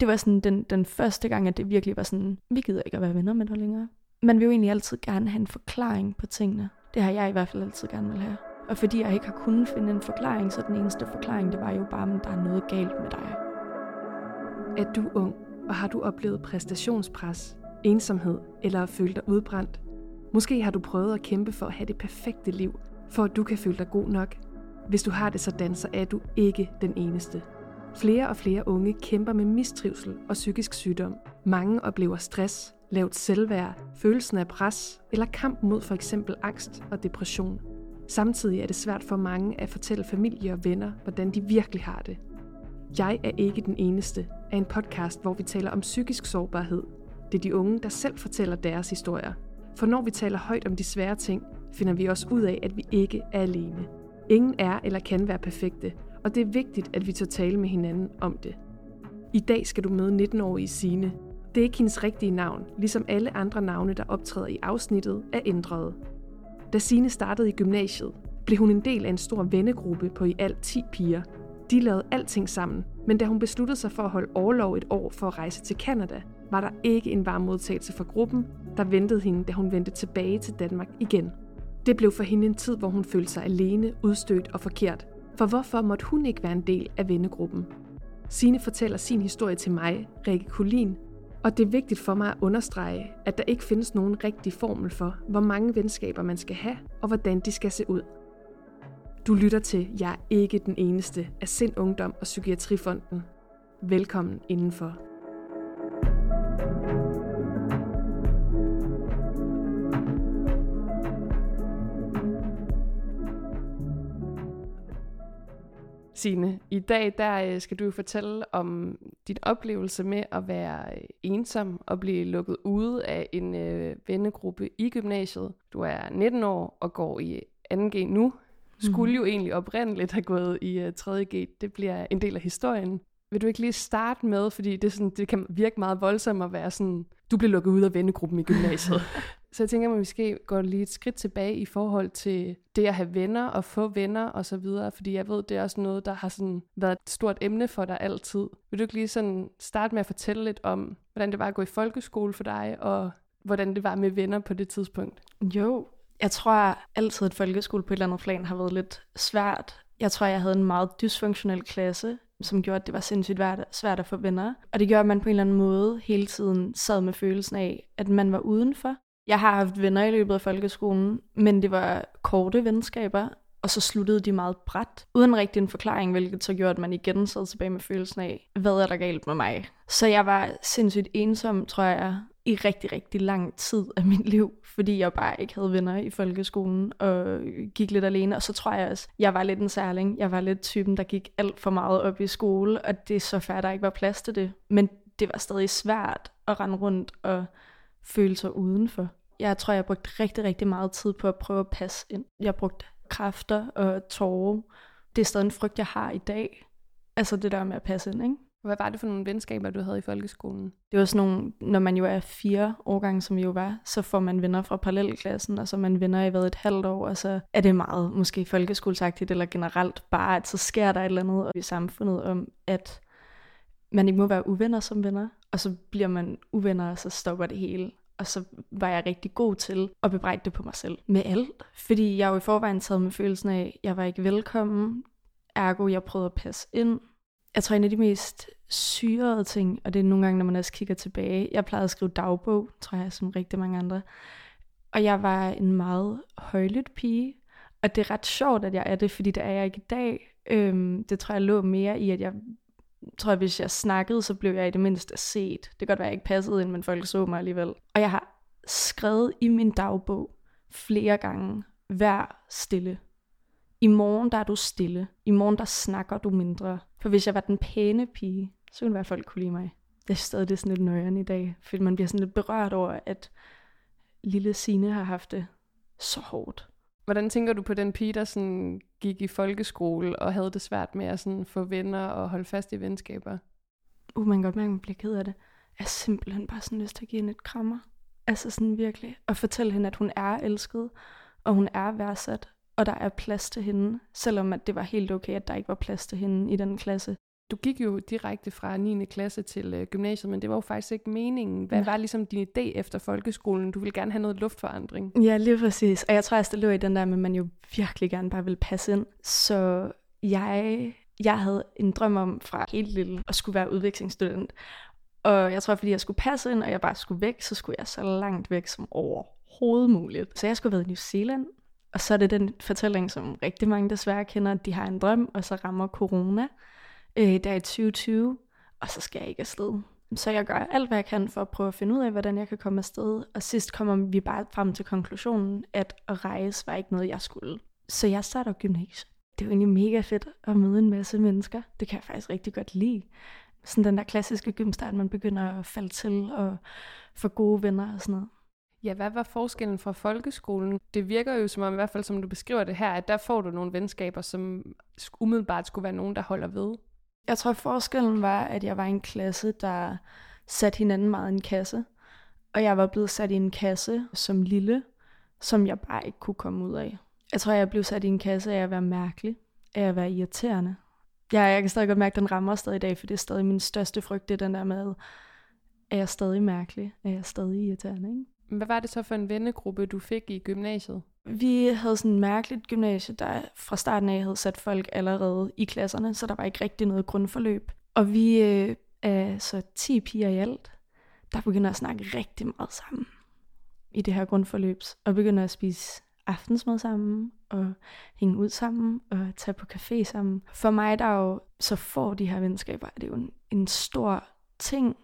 det var sådan den, den første gang, at det virkelig var sådan, vi gider ikke at være venner med dig længere. Man vil jo egentlig altid gerne have en forklaring på tingene. Det har jeg i hvert fald altid gerne vil have. Og fordi jeg ikke har kunnet finde en forklaring, så den eneste forklaring, det var jo bare, at der er noget galt med dig. Er du ung, og har du oplevet præstationspres, ensomhed eller følt dig udbrændt? Måske har du prøvet at kæmpe for at have det perfekte liv, for at du kan føle dig god nok. Hvis du har det sådan, så er du ikke den eneste. Flere og flere unge kæmper med mistrivsel og psykisk sygdom. Mange oplever stress, lavt selvværd, følelsen af pres eller kamp mod for eksempel angst og depression. Samtidig er det svært for mange at fortælle familie og venner, hvordan de virkelig har det. Jeg er ikke den eneste er en podcast, hvor vi taler om psykisk sårbarhed. Det er de unge, der selv fortæller deres historier. For når vi taler højt om de svære ting, finder vi også ud af, at vi ikke er alene. Ingen er eller kan være perfekte, og det er vigtigt, at vi tager tale med hinanden om det. I dag skal du møde 19-årige Sine. Det er ikke hendes rigtige navn, ligesom alle andre navne, der optræder i afsnittet, er ændret. Da Sine startede i gymnasiet, blev hun en del af en stor vennegruppe på i alt 10 piger. De lavede alting sammen, men da hun besluttede sig for at holde overlov et år for at rejse til Kanada, var der ikke en varm modtagelse fra gruppen, der ventede hende, da hun vendte tilbage til Danmark igen. Det blev for hende en tid, hvor hun følte sig alene, udstødt og forkert. For hvorfor måtte hun ikke være en del af vennegruppen? Sine fortæller sin historie til mig, Rikke Kulin, og det er vigtigt for mig at understrege, at der ikke findes nogen rigtig formel for, hvor mange venskaber man skal have, og hvordan de skal se ud. Du lytter til Jeg er ikke den eneste af Sind Ungdom og Psykiatrifonden. Velkommen indenfor. Sine, i dag der øh, skal du fortælle om din oplevelse med at være øh, ensom og blive lukket ude af en øh, vennegruppe i gymnasiet. Du er 19 år og går i 2G nu. Skulle mm. jo egentlig oprindeligt have gået i uh, 3G. Det bliver en del af historien. Vil du ikke lige starte med, fordi det, sådan, det kan virke meget voldsomt at være sådan, du bliver lukket ud af vennegruppen i gymnasiet. Så jeg tænker, at vi måske går lige et skridt tilbage i forhold til det at have venner og få venner og så videre, fordi jeg ved, det er også noget, der har sådan været et stort emne for dig altid. Vil du ikke lige sådan starte med at fortælle lidt om, hvordan det var at gå i folkeskole for dig, og hvordan det var med venner på det tidspunkt? Jo, jeg tror altid, at folkeskole på et eller andet plan har været lidt svært. Jeg tror, jeg havde en meget dysfunktionel klasse, som gjorde, at det var sindssygt svært at få venner. Og det gjorde, at man på en eller anden måde hele tiden sad med følelsen af, at man var udenfor. Jeg har haft venner i løbet af folkeskolen, men det var korte venskaber, og så sluttede de meget bræt, uden rigtig en forklaring, hvilket så gjorde, at man igen sad tilbage med følelsen af, hvad er der galt med mig? Så jeg var sindssygt ensom, tror jeg, i rigtig, rigtig lang tid af mit liv, fordi jeg bare ikke havde venner i folkeskolen og gik lidt alene. Og så tror jeg også, jeg var lidt en særling. Jeg var lidt typen, der gik alt for meget op i skole, og det er så færdigt, der ikke var plads til det. Men det var stadig svært at rende rundt og føle sig udenfor. Jeg tror, jeg brugte rigtig, rigtig meget tid på at prøve at passe ind. Jeg brugte kræfter og tårer. Det er stadig en frygt, jeg har i dag. Altså det der med at passe ind, ikke? Hvad var det for nogle venskaber, du havde i folkeskolen? Det var sådan nogle, når man jo er fire årgange, som vi jo var, så får man venner fra parallelklassen, og så man venner i hvad et halvt år, og så er det meget måske folkeskolesagtigt, eller generelt bare, at så sker der et eller andet i samfundet om, at man ikke må være uvenner som venner, og så bliver man uvenner, og så stopper det hele. Og så var jeg rigtig god til at bebrejde det på mig selv med alt. Fordi jeg jo i forvejen taget med følelsen af, at jeg var ikke velkommen. Ergo, jeg prøvede at passe ind. Jeg tror, en af de mest syrede ting, og det er nogle gange, når man også kigger tilbage. Jeg plejede at skrive dagbog, tror jeg, som rigtig mange andre. Og jeg var en meget højlydt pige. Og det er ret sjovt, at jeg er det, fordi det er jeg ikke i dag. Øhm, det tror jeg lå mere i, at jeg tror, at hvis jeg snakkede, så blev jeg i det mindste set. Det kan godt være, at jeg ikke passede ind, men folk så mig alligevel. Og jeg har skrevet i min dagbog flere gange, vær stille. I morgen der er du stille. I morgen der snakker du mindre. For hvis jeg var den pæne pige, så kunne det være, at folk kunne lide mig. Jeg er stadig det sådan lidt nøjeren i dag, fordi man bliver sådan lidt berørt over, at lille Sine har haft det så hårdt. Hvordan tænker du på den pige, der sådan gik i folkeskole og havde det svært med at sådan få venner og holde fast i venskaber? Uh, man kan godt mærke, at man bliver ked af det. Jeg er simpelthen bare sådan lyst til at give hende et krammer. Altså sådan virkelig. Og fortælle hende, at hun er elsket, og hun er værdsat, og der er plads til hende, selvom at det var helt okay, at der ikke var plads til hende i den klasse. Du gik jo direkte fra 9. klasse til øh, gymnasiet, men det var jo faktisk ikke meningen. Hvad var ligesom din idé efter folkeskolen? Du ville gerne have noget luftforandring. Ja, lige præcis. Og jeg tror også, det lå i den der med, at man jo virkelig gerne bare ville passe ind. Så jeg, jeg havde en drøm om fra helt lille at skulle være udvekslingsstudent. Og jeg tror, fordi jeg skulle passe ind, og jeg bare skulle væk, så skulle jeg så langt væk som overhovedet muligt. Så jeg skulle være i New Zealand, og så er det den fortælling, som rigtig mange desværre kender, at de har en drøm, og så rammer corona øh, der i 2020, og så skal jeg ikke afsted. Så jeg gør alt, hvad jeg kan for at prøve at finde ud af, hvordan jeg kan komme afsted. Og sidst kommer vi bare frem til konklusionen, at at rejse var ikke noget, jeg skulle. Så jeg starter gymnasiet. Det er jo egentlig mega fedt at møde en masse mennesker. Det kan jeg faktisk rigtig godt lide. Sådan den der klassiske gymstart, man begynder at falde til og få gode venner og sådan noget. Ja, hvad var forskellen fra folkeskolen? Det virker jo som om, i hvert fald som du beskriver det her, at der får du nogle venskaber, som umiddelbart skulle være nogen, der holder ved. Jeg tror, forskellen var, at jeg var i en klasse, der satte hinanden meget i en kasse. Og jeg var blevet sat i en kasse som lille, som jeg bare ikke kunne komme ud af. Jeg tror, jeg blev sat i en kasse af at være mærkelig, af at være irriterende. Jeg, jeg kan stadig godt mærke, at den rammer stadig i dag, for det er stadig min største frygt, det er den der med, er jeg stadig mærkelig? Er jeg stadig irriterende? Ikke? Hvad var det så for en vennegruppe, du fik i gymnasiet? Vi havde sådan en mærkeligt gymnasie, der fra starten af havde sat folk allerede i klasserne, så der var ikke rigtig noget grundforløb. Og vi øh, er så 10 piger i alt, der begynder at snakke rigtig meget sammen i det her grundforløb, og begynder at spise aftensmad sammen, og hænge ud sammen, og tage på café sammen. For mig, der jo så får de her venskaber, er det jo en, en stor ting,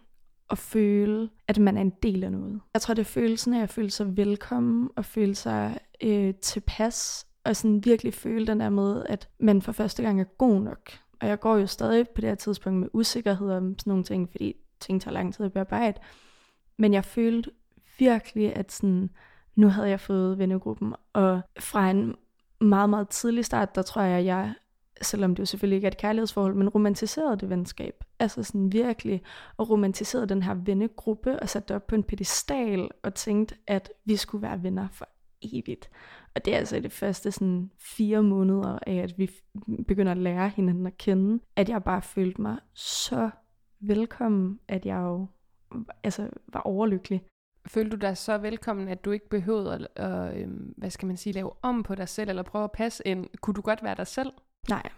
at føle, at man er en del af noget. Jeg tror, det er følelsen af at føle sig velkommen og føle sig øh, tilpas, og sådan virkelig føle den der med, at man for første gang er god nok. Og jeg går jo stadig på det her tidspunkt med usikkerhed om sådan nogle ting, fordi ting tager lang tid at bearbejde. Men jeg følte virkelig, at sådan, nu havde jeg fået vennegruppen, og fra en meget, meget tidlig start, der tror jeg, at jeg selvom det jo selvfølgelig ikke er et kærlighedsforhold, men romantiserede det venskab. Altså sådan virkelig, og romantiserede den her vennegruppe, og satte det op på en pedestal, og tænkte, at vi skulle være venner for evigt. Og det er altså i det første sådan fire måneder af, at vi begynder at lære hinanden at kende, at jeg bare følte mig så velkommen, at jeg jo altså, var overlykkelig. Følte du dig så velkommen, at du ikke behøvede at, øh, hvad skal man sige, lave om på dig selv, eller prøve at passe ind? Kunne du godt være dig selv? Nej,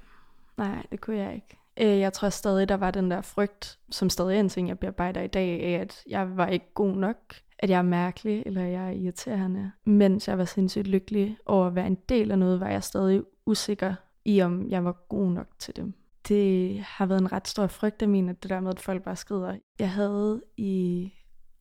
nej, det kunne jeg ikke. Øh, jeg tror stadig, der var den der frygt, som stadig er en ting, jeg bearbejder i dag, af at jeg var ikke god nok, at jeg er mærkelig, eller jeg er irriterende. Mens jeg var sindssygt lykkelig over at være en del af noget, var jeg stadig usikker i, om jeg var god nok til dem. Det har været en ret stor frygt af min, at det der med, at folk bare skrider. Jeg havde i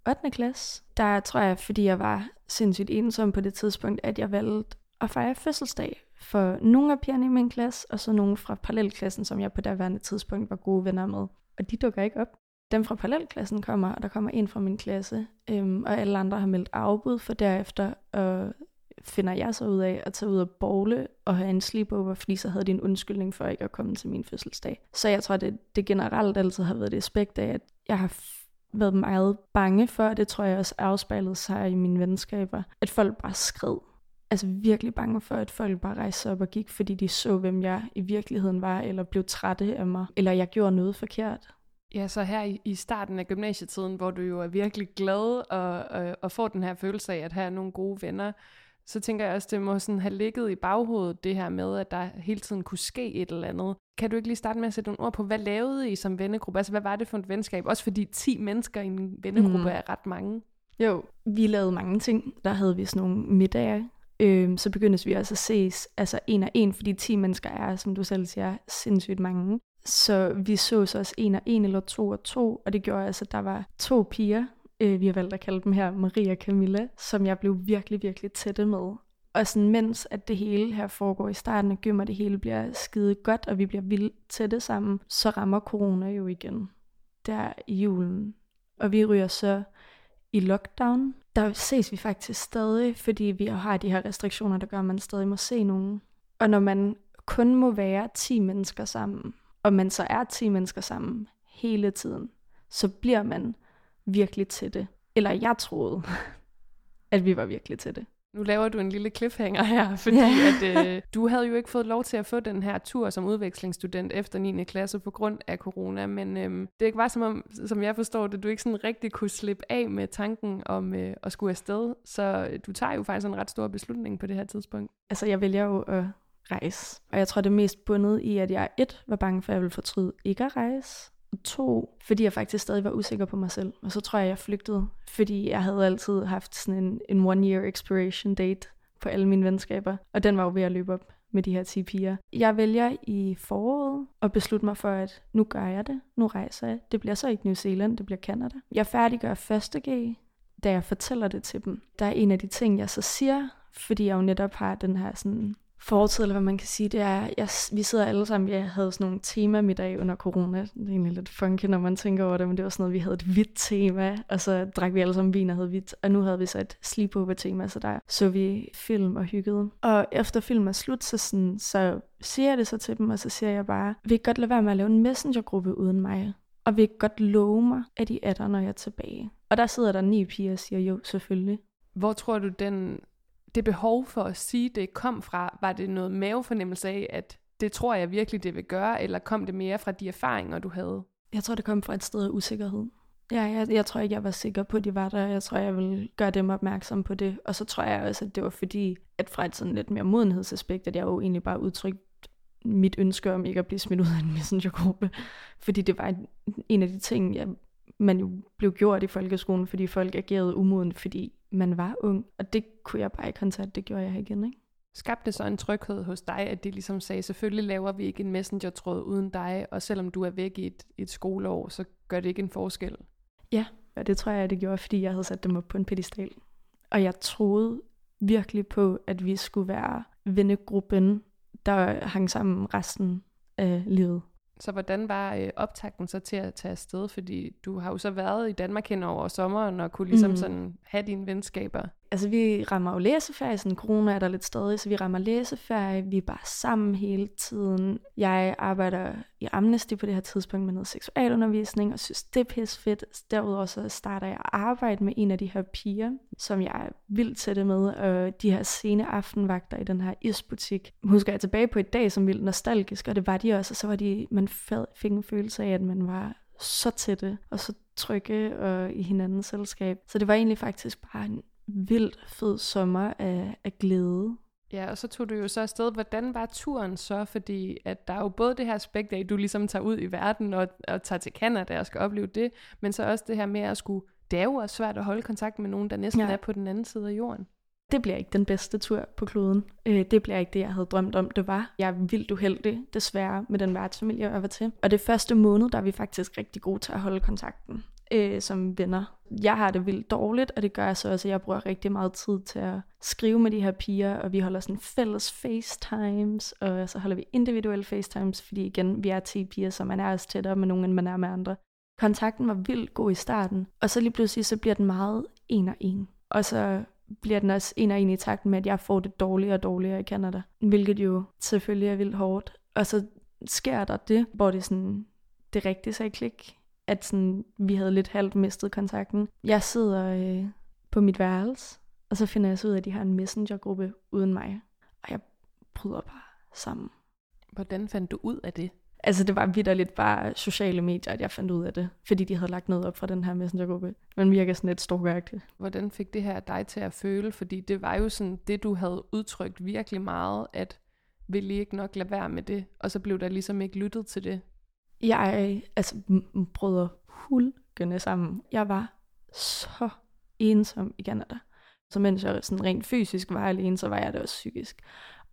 8. klasse, der tror jeg, fordi jeg var sindssygt ensom på det tidspunkt, at jeg valgte at fejre fødselsdag for nogle af pigerne i min klasse, og så nogle fra parallelklassen, som jeg på daværende tidspunkt var gode venner med. Og de dukker ikke op. Dem fra parallelklassen kommer, og der kommer en fra min klasse, øhm, og alle andre har meldt afbud, for derefter øh, finder jeg så ud af at tage ud og bowle og have en sleepover, fordi så havde de en undskyldning for ikke at komme til min fødselsdag. Så jeg tror, det, det generelt altid har været det aspekt af, at jeg har været meget bange for, og det tror jeg også afspejlede sig i mine venskaber, at folk bare skred altså virkelig bange for, at folk bare rejste op og gik, fordi de så, hvem jeg i virkeligheden var, eller blev trætte af mig, eller jeg gjorde noget forkert. Ja, så her i, i starten af gymnasietiden, hvor du jo er virkelig glad og, og, og får den her følelse af at have nogle gode venner, så tænker jeg også, det må sådan have ligget i baghovedet, det her med, at der hele tiden kunne ske et eller andet. Kan du ikke lige starte med at sætte nogle ord på, hvad lavede I som vennegruppe? Altså, hvad var det for et venskab? Også fordi 10 mennesker i en vennegruppe mm. er ret mange. Jo, vi lavede mange ting. Der havde vi sådan nogle middage, øh, så begyndes vi også at ses altså en og en, fordi 10 mennesker er, som du selv siger, sindssygt mange. Så vi så også en og en eller to og to, og det gjorde altså, at der var to piger, øh, vi har valgt at kalde dem her Maria og Camilla, som jeg blev virkelig, virkelig tætte med. Og sådan, mens at det hele her foregår i starten af gym, og det hele bliver skide godt, og vi bliver vildt tætte sammen, så rammer corona jo igen der i julen. Og vi ryger så i lockdown, der ses vi faktisk stadig, fordi vi har de her restriktioner, der gør, at man stadig må se nogen. Og når man kun må være 10 mennesker sammen, og man så er 10 mennesker sammen hele tiden, så bliver man virkelig til det. Eller jeg troede, at vi var virkelig til det. Nu laver du en lille cliffhanger her, fordi ja. at, øh, du havde jo ikke fået lov til at få den her tur som udvekslingsstudent efter 9. klasse på grund af corona, men øh, det ikke var som om, som jeg forstår det, du ikke sådan rigtig kunne slippe af med tanken om øh, at skulle afsted, så du tager jo faktisk en ret stor beslutning på det her tidspunkt. Altså jeg vælger jo at rejse, og jeg tror det er mest bundet i, at jeg et var bange for, at jeg ville fortryde ikke at rejse, to, fordi jeg faktisk stadig var usikker på mig selv. Og så tror jeg, jeg flygtede, fordi jeg havde altid haft sådan en, en one-year expiration date på alle mine venskaber. Og den var jo ved at løbe op med de her 10 piger. Jeg vælger i foråret at beslutte mig for, at nu gør jeg det. Nu rejser jeg. Det bliver så ikke New Zealand, det bliver Canada. Jeg færdiggør første G, da jeg fortæller det til dem. Der er en af de ting, jeg så siger, fordi jeg jo netop har den her sådan fortid, eller hvad man kan sige, det er, jeg, vi sidder alle sammen, vi havde sådan nogle tema middag under corona. Det er egentlig lidt funky, når man tænker over det, men det var sådan noget, vi havde et hvidt tema, og så drak vi alle sammen vin og havde hvidt, og nu havde vi så et sleepover tema, så der så vi film og hyggede. Og efter film er slut, så, sådan, så siger jeg det så til dem, og så siger jeg bare, vi kan godt lade være med at lave en messengergruppe uden mig, og vi kan godt love mig, at I er der, når jeg er tilbage. Og der sidder der ni piger og siger, jo, selvfølgelig. Hvor tror du, den det behov for at sige det kom fra? Var det noget mavefornemmelse af, at det tror jeg virkelig, det vil gøre, eller kom det mere fra de erfaringer, du havde? Jeg tror, det kom fra et sted af usikkerhed. Ja, jeg, jeg tror ikke, jeg var sikker på, at de var der. Jeg tror, jeg ville gøre dem opmærksom på det. Og så tror jeg også, at det var fordi, at fra et sådan lidt mere modenhedsaspekt, at jeg jo egentlig bare udtrykte mit ønske om ikke at blive smidt ud af en messengergruppe. Fordi det var en af de ting, jeg, man jo blev gjort i folkeskolen, fordi folk agerede umoden, fordi man var ung, og det kunne jeg bare ikke håndtere, det gjorde jeg igen, ikke? Skabte det så en tryghed hos dig, at de ligesom sagde, selvfølgelig laver vi ikke en messenger-tråd uden dig, og selvom du er væk i et, et skoleår, så gør det ikke en forskel? Ja, og det tror jeg, det gjorde, fordi jeg havde sat dem op på en pedestal. Og jeg troede virkelig på, at vi skulle være vennegruppen, der hang sammen resten af livet. Så hvordan var øh, optakten så til at tage afsted? Fordi du har jo så været i Danmark hen over sommeren og kunne ligesom mm. sådan have dine venskaber. Altså vi rammer jo læseferie, sådan corona er der lidt stadig, så vi rammer læseferie, vi er bare sammen hele tiden. Jeg arbejder i Amnesty på det her tidspunkt med noget seksualundervisning, og synes det er pisse fedt. Derudover så starter jeg at arbejde med en af de her piger, som jeg er vildt tætte med, og de her sene aftenvagter i den her isbutik. Husker jeg tilbage på i dag som vildt nostalgisk, og det var de også, og så var de, man fik en følelse af, at man var så tætte og så trygge og i hinandens selskab. Så det var egentlig faktisk bare en vildt fed sommer af, af glæde. Ja, og så tog du jo så afsted. Hvordan var turen så? Fordi at der er jo både det her aspekt af, at du ligesom tager ud i verden og, og tager til Canada og skal opleve det, men så også det her med at skulle... Det er jo også svært at holde kontakt med nogen, der næsten ja. er på den anden side af jorden. Det bliver ikke den bedste tur på kloden. Øh, det bliver ikke det, jeg havde drømt om, det var. Jeg er vildt uheldig, desværre, med den værtsfamilie, jeg var til. Og det første måned, der er vi faktisk rigtig gode til at holde kontakten øh, som venner. Jeg har det vildt dårligt, og det gør jeg så også, at jeg bruger rigtig meget tid til at skrive med de her piger, og vi holder sådan fælles facetimes, og så holder vi individuelle facetimes, fordi igen, vi er 10 piger, så man er også tættere med nogen, end man er med andre. Kontakten var vildt god i starten, og så lige pludselig, så bliver den meget en og en. Og så bliver den også en og en i takt med, at jeg får det dårligere og dårligere i Canada. Hvilket jo selvfølgelig er vildt hårdt. Og så sker der det, hvor det sådan, det rigtige sig klik at sådan, vi havde lidt halvt mistet kontakten. Jeg sidder øh, på mit værelse, og så finder jeg så ud af, at de har en messengergruppe uden mig. Og jeg bryder bare sammen. Hvordan fandt du ud af det? Altså det var vidderligt bare sociale medier, at jeg fandt ud af det, fordi de havde lagt noget op fra den her messengergruppe. Man virker sådan lidt stalkeragtigt. Hvordan fik det her dig til at føle? Fordi det var jo sådan det, du havde udtrykt virkelig meget, at vil I ikke nok lade være med det? Og så blev der ligesom ikke lyttet til det. Jeg altså, brød hulkende sammen. Jeg var så ensom i Canada. Så mens jeg sådan rent fysisk var alene, så var jeg det også psykisk.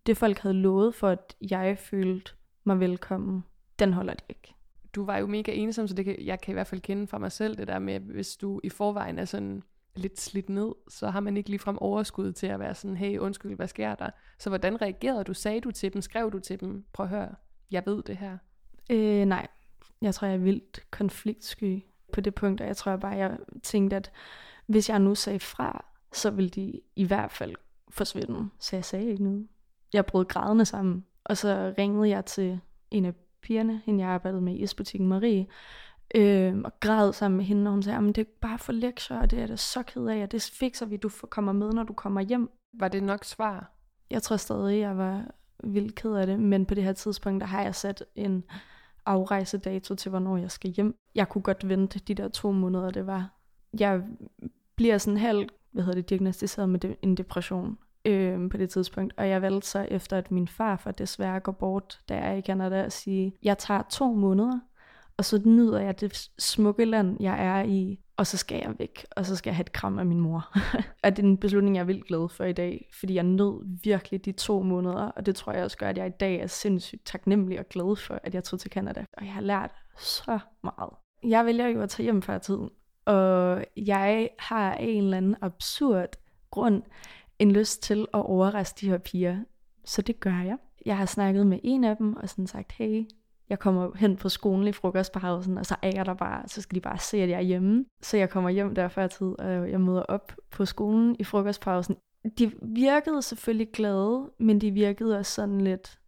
Det folk havde lovet for, at jeg følte mig velkommen, den holder de ikke. Du var jo mega ensom, så det kan, jeg kan i hvert fald kende fra mig selv, det der med, hvis du i forvejen er sådan lidt slidt ned, så har man ikke ligefrem overskud til at være sådan, hey, undskyld, hvad sker der? Så hvordan reagerede du? Sagde du til dem? Skrev du til dem? Prøv at høre, jeg ved det her. Øh, nej, jeg tror, jeg er vildt konfliktsky på det punkt, og jeg tror bare, jeg tænkte, at hvis jeg nu sagde fra, så ville de i hvert fald forsvinde. Så jeg sagde ikke noget. Jeg brød grædende sammen, og så ringede jeg til en af pigerne, hende jeg arbejdede med i isbutikken Marie, øh, og græd sammen med hende, og hun sagde, at det er bare for lektier, og det er da så ked af, og det fikser vi, du kommer med, når du kommer hjem. Var det nok svar? Jeg tror stadig, jeg var vildt ked af det, men på det her tidspunkt, der har jeg sat en afrejsedato til, hvornår jeg skal hjem. Jeg kunne godt vente de der to måneder, det var. Jeg bliver sådan halv, hvad hedder det, diagnostiseret med en depression øh, på det tidspunkt. Og jeg valgte så efter, at min far for desværre går bort, da jeg er i Canada, at sige, jeg tager to måneder, og så nyder jeg det smukke land, jeg er i, og så skal jeg væk, og så skal jeg have et kram af min mor. og det er en beslutning, jeg er vildt glad for i dag, fordi jeg nød virkelig de to måneder, og det tror jeg også gør, at jeg i dag er sindssygt taknemmelig og glad for, at jeg tog til Canada. Og jeg har lært så meget. Jeg vælger jo at tage hjem før tiden, og jeg har en eller anden absurd grund en lyst til at overraske de her piger. Så det gør jeg. Jeg har snakket med en af dem og sådan sagt, hey, jeg kommer hen på skolen i frokostpausen, og så er jeg der bare, så skal de bare se, at jeg er hjemme. Så jeg kommer hjem der før tid, og jeg møder op på skolen i frokostpausen. De virkede selvfølgelig glade, men de virkede også sådan lidt,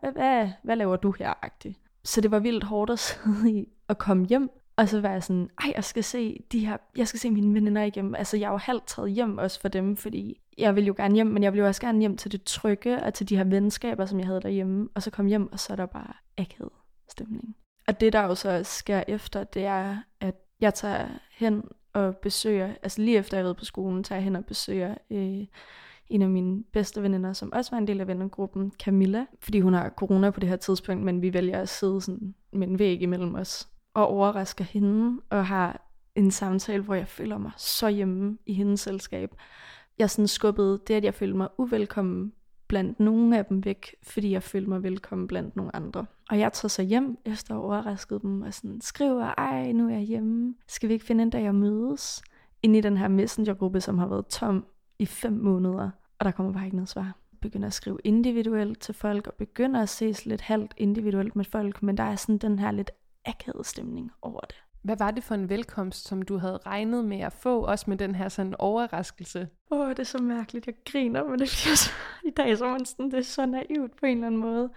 hvad, hvad, hvad laver du her, -agtigt. Så det var vildt hårdt at sidde i og komme hjem, og så var jeg sådan, ej, jeg skal se de her, jeg skal se mine veninder igennem. Altså, jeg er jo halvt taget hjem også for dem, fordi jeg vil jo gerne hjem, men jeg ville jo også gerne hjem til det trygge, og til de her venskaber, som jeg havde derhjemme. Og så kom hjem, og så er der bare akavet stemning. Og det, der jo så sker efter, det er, at jeg tager hen og besøger, altså lige efter jeg er på skolen, tager jeg hen og besøger øh, en af mine bedste veninder, som også var en del af vennegruppen, Camilla, fordi hun har corona på det her tidspunkt, men vi vælger at sidde sådan med en væg imellem os og overrasker hende, og har en samtale, hvor jeg føler mig så hjemme i hendes selskab. Jeg sådan skubbede det, at jeg følte mig uvelkommen blandt nogle af dem væk, fordi jeg følte mig velkommen blandt nogle andre. Og jeg tog så hjem efter at overrasket dem og sådan skriver, ej, nu er jeg hjemme. Skal vi ikke finde en dag at mødes? Inde i den her messengergruppe, som har været tom i fem måneder. Og der kommer bare ikke noget svar. Begynder at skrive individuelt til folk, og begynder at ses lidt halvt individuelt med folk, men der er sådan den her lidt akavet stemning over det. Hvad var det for en velkomst, som du havde regnet med at få, også med den her sådan overraskelse? Åh, oh, det er så mærkeligt, jeg griner, men det bliver så, i dag så man sådan, det er så naivt på en eller anden måde.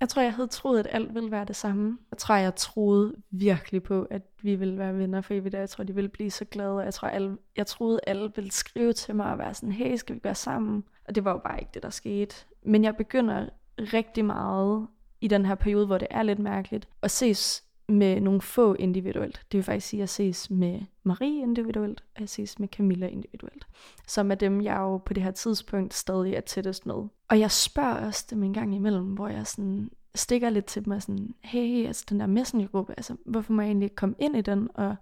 Jeg tror, jeg havde troet, at alt ville være det samme. Jeg tror, jeg troede virkelig på, at vi ville være venner for evigt. Jeg tror, de ville blive så glade. Jeg tror, alle, jeg troede, alle ville skrive til mig og være sådan, hey, skal vi være sammen? Og det var jo bare ikke det, der skete. Men jeg begynder rigtig meget i den her periode, hvor det er lidt mærkeligt, at ses med nogle få individuelt. Det vil faktisk sige at ses med Marie individuelt, og at ses med Camilla individuelt. Som er dem, jeg jo på det her tidspunkt stadig er tættest med. Og jeg spørger også dem en gang imellem, hvor jeg sådan stikker lidt til dem og sådan, hey, altså den der messengergruppe, altså hvorfor må jeg egentlig ikke komme ind i den? Og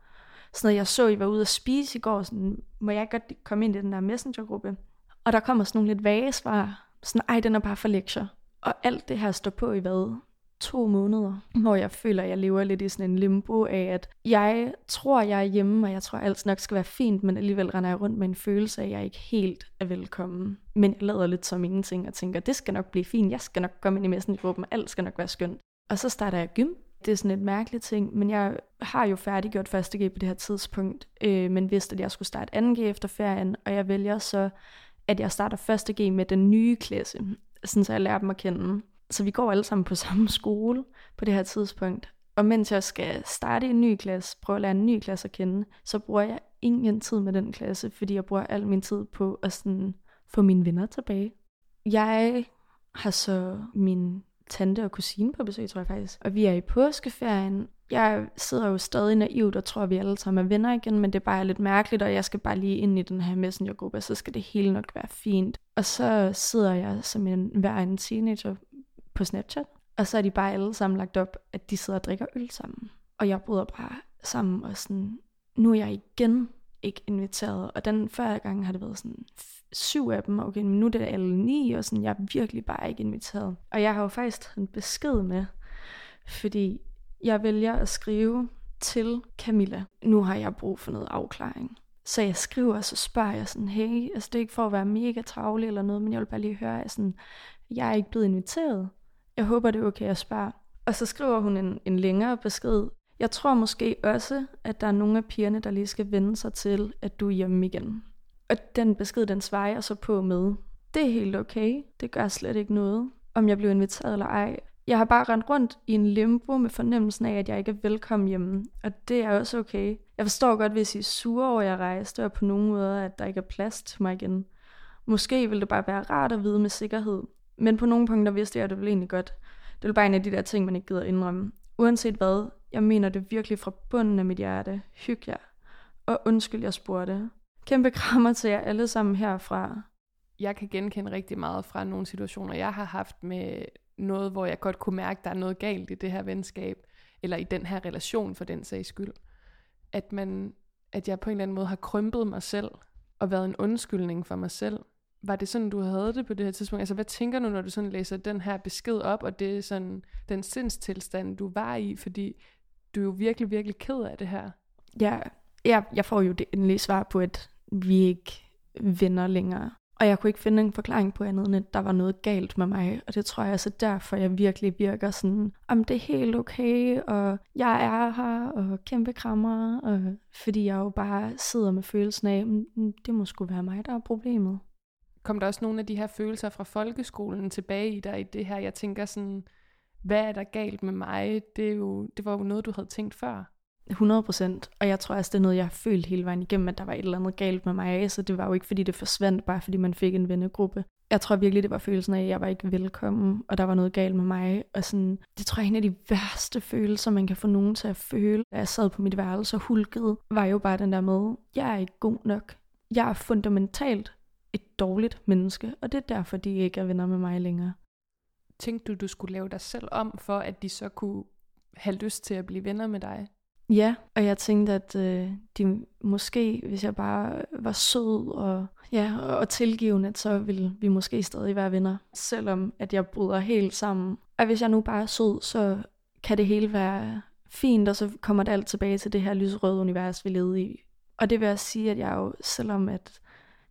sådan noget, jeg så, I var ude at spise i går, sådan, må jeg godt komme ind i den der messengergruppe? Og der kommer sådan nogle lidt vage svar, sådan, ej, den er bare for lektier. Og alt det her står på i hvad? To måneder, hvor jeg føler, at jeg lever lidt i sådan en limbo af, at jeg tror, jeg er hjemme, og jeg tror, at alt nok skal være fint, men alligevel render jeg rundt med en følelse af, at jeg ikke helt er velkommen. Men jeg lader lidt som ingenting og tænker, det skal nok blive fint, jeg skal nok komme ind i messengergruppen, alt skal nok være skønt. Og så starter jeg gym. Det er sådan et mærkeligt ting, men jeg har jo færdiggjort første G på det her tidspunkt, øh, men vidste, at jeg skulle starte anden G efter ferien, og jeg vælger så, at jeg starter første G med den nye klasse sådan så jeg lærer dem at kende. Så vi går alle sammen på samme skole på det her tidspunkt. Og mens jeg skal starte i en ny klasse, prøve at lære en ny klasse at kende, så bruger jeg ingen tid med den klasse, fordi jeg bruger al min tid på at sådan få mine venner tilbage. Jeg har så min tante og kusine på besøg, tror jeg faktisk. Og vi er i påskeferien, jeg sidder jo stadig naivt og tror, at vi alle sammen er venner igen, men det er bare lidt mærkeligt, og jeg skal bare lige ind i den her messengergruppe, og så skal det hele nok være fint. Og så sidder jeg som en hver en teenager på Snapchat, og så er de bare alle sammen lagt op, at de sidder og drikker øl sammen. Og jeg bryder bare sammen, og sådan, nu er jeg igen ikke inviteret. Og den første gang har det været sådan syv af dem, okay, men nu er det alle ni, og sådan, jeg er virkelig bare ikke inviteret. Og jeg har jo faktisk en besked med, fordi jeg vælger at skrive til Camilla. Nu har jeg brug for noget afklaring. Så jeg skriver, og så spørger jeg sådan, hey, altså det er ikke for at være mega travlig eller noget, men jeg vil bare lige høre, at sådan, jeg er ikke blevet inviteret. Jeg håber, det er okay at spørge. Og så skriver hun en, en længere besked. Jeg tror måske også, at der er nogle af pigerne, der lige skal vende sig til, at du er hjemme igen. Og den besked, den svarer jeg så på med, det er helt okay, det gør slet ikke noget, om jeg bliver inviteret eller ej. Jeg har bare rendt rundt i en limbo med fornemmelsen af, at jeg ikke er velkommen hjemme. Og det er også okay. Jeg forstår godt, hvis I er sure over, at jeg rejste, og på nogen måde, at der ikke er plads til mig igen. Måske ville det bare være rart at vide med sikkerhed. Men på nogle punkter vidste jeg, at det ville egentlig godt. Det var bare en af de der ting, man ikke gider indrømme. Uanset hvad, jeg mener det virkelig fra bunden af mit hjerte. Hyg jer. Og undskyld, jeg spurgte. Kæmpe krammer til jer alle sammen herfra. Jeg kan genkende rigtig meget fra nogle situationer, jeg har haft med noget, hvor jeg godt kunne mærke, at der er noget galt i det her venskab, eller i den her relation for den sags skyld. At, man, at jeg på en eller anden måde har krympet mig selv, og været en undskyldning for mig selv. Var det sådan, du havde det på det her tidspunkt? Altså, hvad tænker du, når du sådan læser den her besked op, og det er sådan den sindstilstand, du var i, fordi du er jo virkelig, virkelig ked af det her. Ja, jeg, jeg får jo det endelige svar på, at vi ikke venner længere. Og jeg kunne ikke finde en forklaring på andet, end at der var noget galt med mig. Og det tror jeg altså derfor, jeg virkelig virker sådan, om det er helt okay, og jeg er her, og kæmpe krammer. Og, fordi jeg jo bare sidder med følelsen af, mm, mm, det må sgu være mig, der er problemet. Kom der også nogle af de her følelser fra folkeskolen tilbage i dig i det her? Jeg tænker sådan, hvad er der galt med mig? Det, er jo, det var jo noget, du havde tænkt før. 100 procent. Og jeg tror også, det er noget, jeg har følt hele vejen igennem, at der var et eller andet galt med mig. Så det var jo ikke, fordi det forsvandt, bare fordi man fik en vennegruppe. Jeg tror virkelig, det var følelsen af, at jeg var ikke velkommen, og der var noget galt med mig. Og sådan, det tror jeg er en af de værste følelser, man kan få nogen til at føle. Da jeg sad på mit værelse og hulkede, var jo bare den der med, jeg er ikke god nok. Jeg er fundamentalt et dårligt menneske, og det er derfor, de ikke er venner med mig længere. Tænkte du, du skulle lave dig selv om, for at de så kunne have lyst til at blive venner med dig? Ja, og jeg tænkte, at øh, de måske, hvis jeg bare var sød og, ja, og tilgivende, så ville vi måske stadig være venner, selvom at jeg bryder helt sammen. Og hvis jeg nu bare er sød, så kan det hele være fint, og så kommer det alt tilbage til det her lysrøde univers, vi levede i. Og det vil jeg sige, at jeg jo, selvom at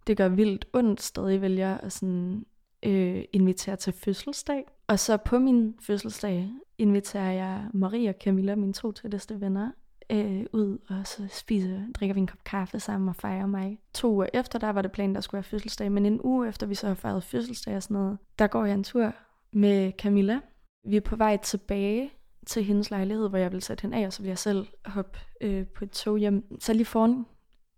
det gør vildt ondt, stadig vælger at sådan, øh, invitere til fødselsdag. Og så på min fødselsdag inviterer jeg Marie og Camilla, mine to tætteste venner, øh, ud, og så spiser, drikker vi en kop kaffe sammen og fejrer mig. To uger efter, der var det planen, der skulle være fødselsdag, men en uge efter vi så har fejret fødselsdag og sådan noget, der går jeg en tur med Camilla. Vi er på vej tilbage til hendes lejlighed, hvor jeg vil sætte hende af, og så vil jeg selv hoppe øh, på et tog hjem. Så lige foran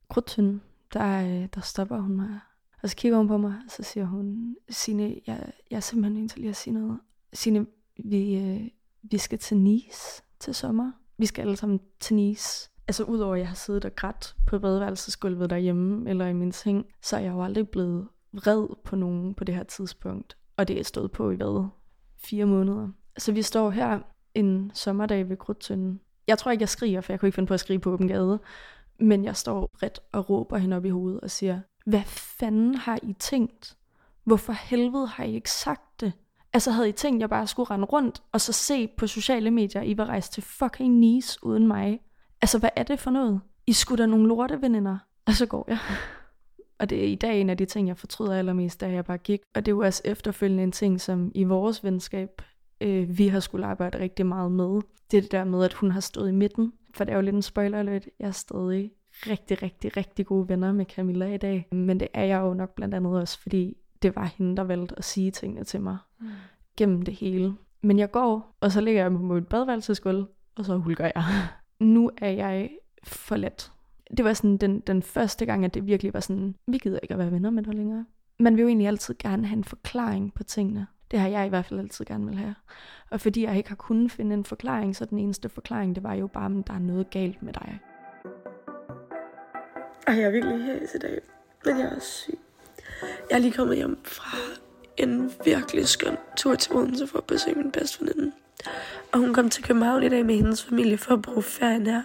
krudtønden, der, øh, der stopper hun mig. Og så kigger hun på mig, og så siger hun, Signe, jeg, jeg er simpelthen nødt til lige at sige noget. Signe, vi, øh, vi skal til Nice til sommer. Vi skal alle sammen til Nice. Altså udover at jeg har siddet og grædt på badeværelsesgulvet derhjemme eller i min seng, så er jeg jo aldrig blevet vred på nogen på det her tidspunkt. Og det er stået på i hvad? Fire måneder. Så vi står her en sommerdag ved Krudtønden. Jeg tror ikke, jeg skriger, for jeg kunne ikke finde på at skrige på åben gade. Men jeg står ret og råber hende op i hovedet og siger, hvad fanden har I tænkt? Hvorfor helvede har I ikke sagt det? Altså havde I tænkt, at jeg bare skulle rende rundt, og så se på sociale medier, I var rejst til fucking Nice uden mig. Altså hvad er det for noget? I skulle da nogle lorteveninder. Og så går jeg. Og det er i dag en af de ting, jeg fortryder allermest, da jeg bare gik. Og det er jo også efterfølgende en ting, som i vores venskab, øh, vi har skulle arbejde rigtig meget med. Det er det der med, at hun har stået i midten. For det er jo lidt en spoiler alert. Jeg er stadig rigtig, rigtig, rigtig gode venner med Camilla i dag. Men det er jeg jo nok blandt andet også, fordi det var hende, der valgte at sige tingene til mig mm. gennem det hele. Men jeg går, og så ligger jeg på mit badeværelsesgulv, og så hulker jeg. nu er jeg forladt. Det var sådan den, den første gang, at det virkelig var sådan, vi gider ikke at være venner med dig længere. Man vil jo egentlig altid gerne have en forklaring på tingene. Det har jeg i hvert fald altid gerne vil have. Og fordi jeg ikke har kunnet finde en forklaring, så den eneste forklaring, det var jo bare, at der er noget galt med dig. Ej, jeg er virkelig her i dag, men jeg er syg. Jeg er lige kommet hjem fra en virkelig skøn tur til Odense for at besøge min bedste veninde. Og hun kom til København i dag med hendes familie for at bruge ferien her.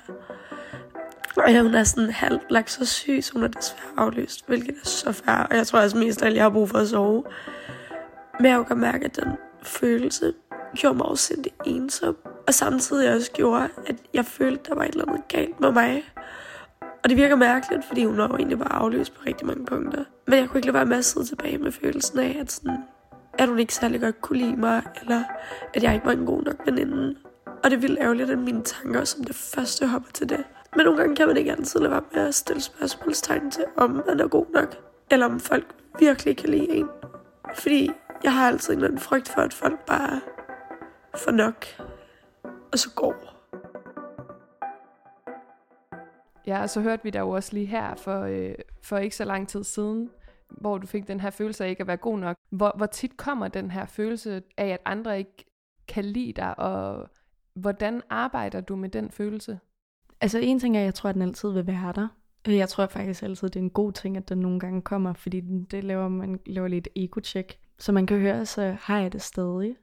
Og ja, hun er sådan halvt lagt så syg, så hun er desværre aflyst, hvilket er så færre. Og jeg tror også mest af alt, jeg har brug for at sove. Men jeg kan mærke, at den følelse gjorde mig også ensom. Og samtidig også gjorde, at jeg følte, at der var et eller andet galt med mig. Og det virker mærkeligt, fordi hun var jo egentlig bare afløst på rigtig mange punkter. Men jeg kunne ikke lade være med at sidde tilbage med følelsen af, at, sådan, at hun ikke særlig godt kunne lide mig, eller at jeg ikke var en god nok veninde. Og det ville ærgerligt, at mine tanker som det første hopper til det. Men nogle gange kan man ikke altid lade være med at stille spørgsmålstegn til, om man er god nok, eller om folk virkelig kan lide en. Fordi jeg har altid en eller anden frygt for, at folk bare får nok, og så går. Ja, og så hørte vi der jo også lige her for, øh, for ikke så lang tid siden hvor du fik den her følelse af ikke at være god nok. Hvor, hvor tit kommer den her følelse af, at andre ikke kan lide dig, og hvordan arbejder du med den følelse? Altså en ting er, at jeg tror, at den altid vil være der. Jeg tror faktisk altid, det er en god ting, at den nogle gange kommer, fordi det laver, man laver lidt ego-check. Så man kan høre, så har jeg det stadig.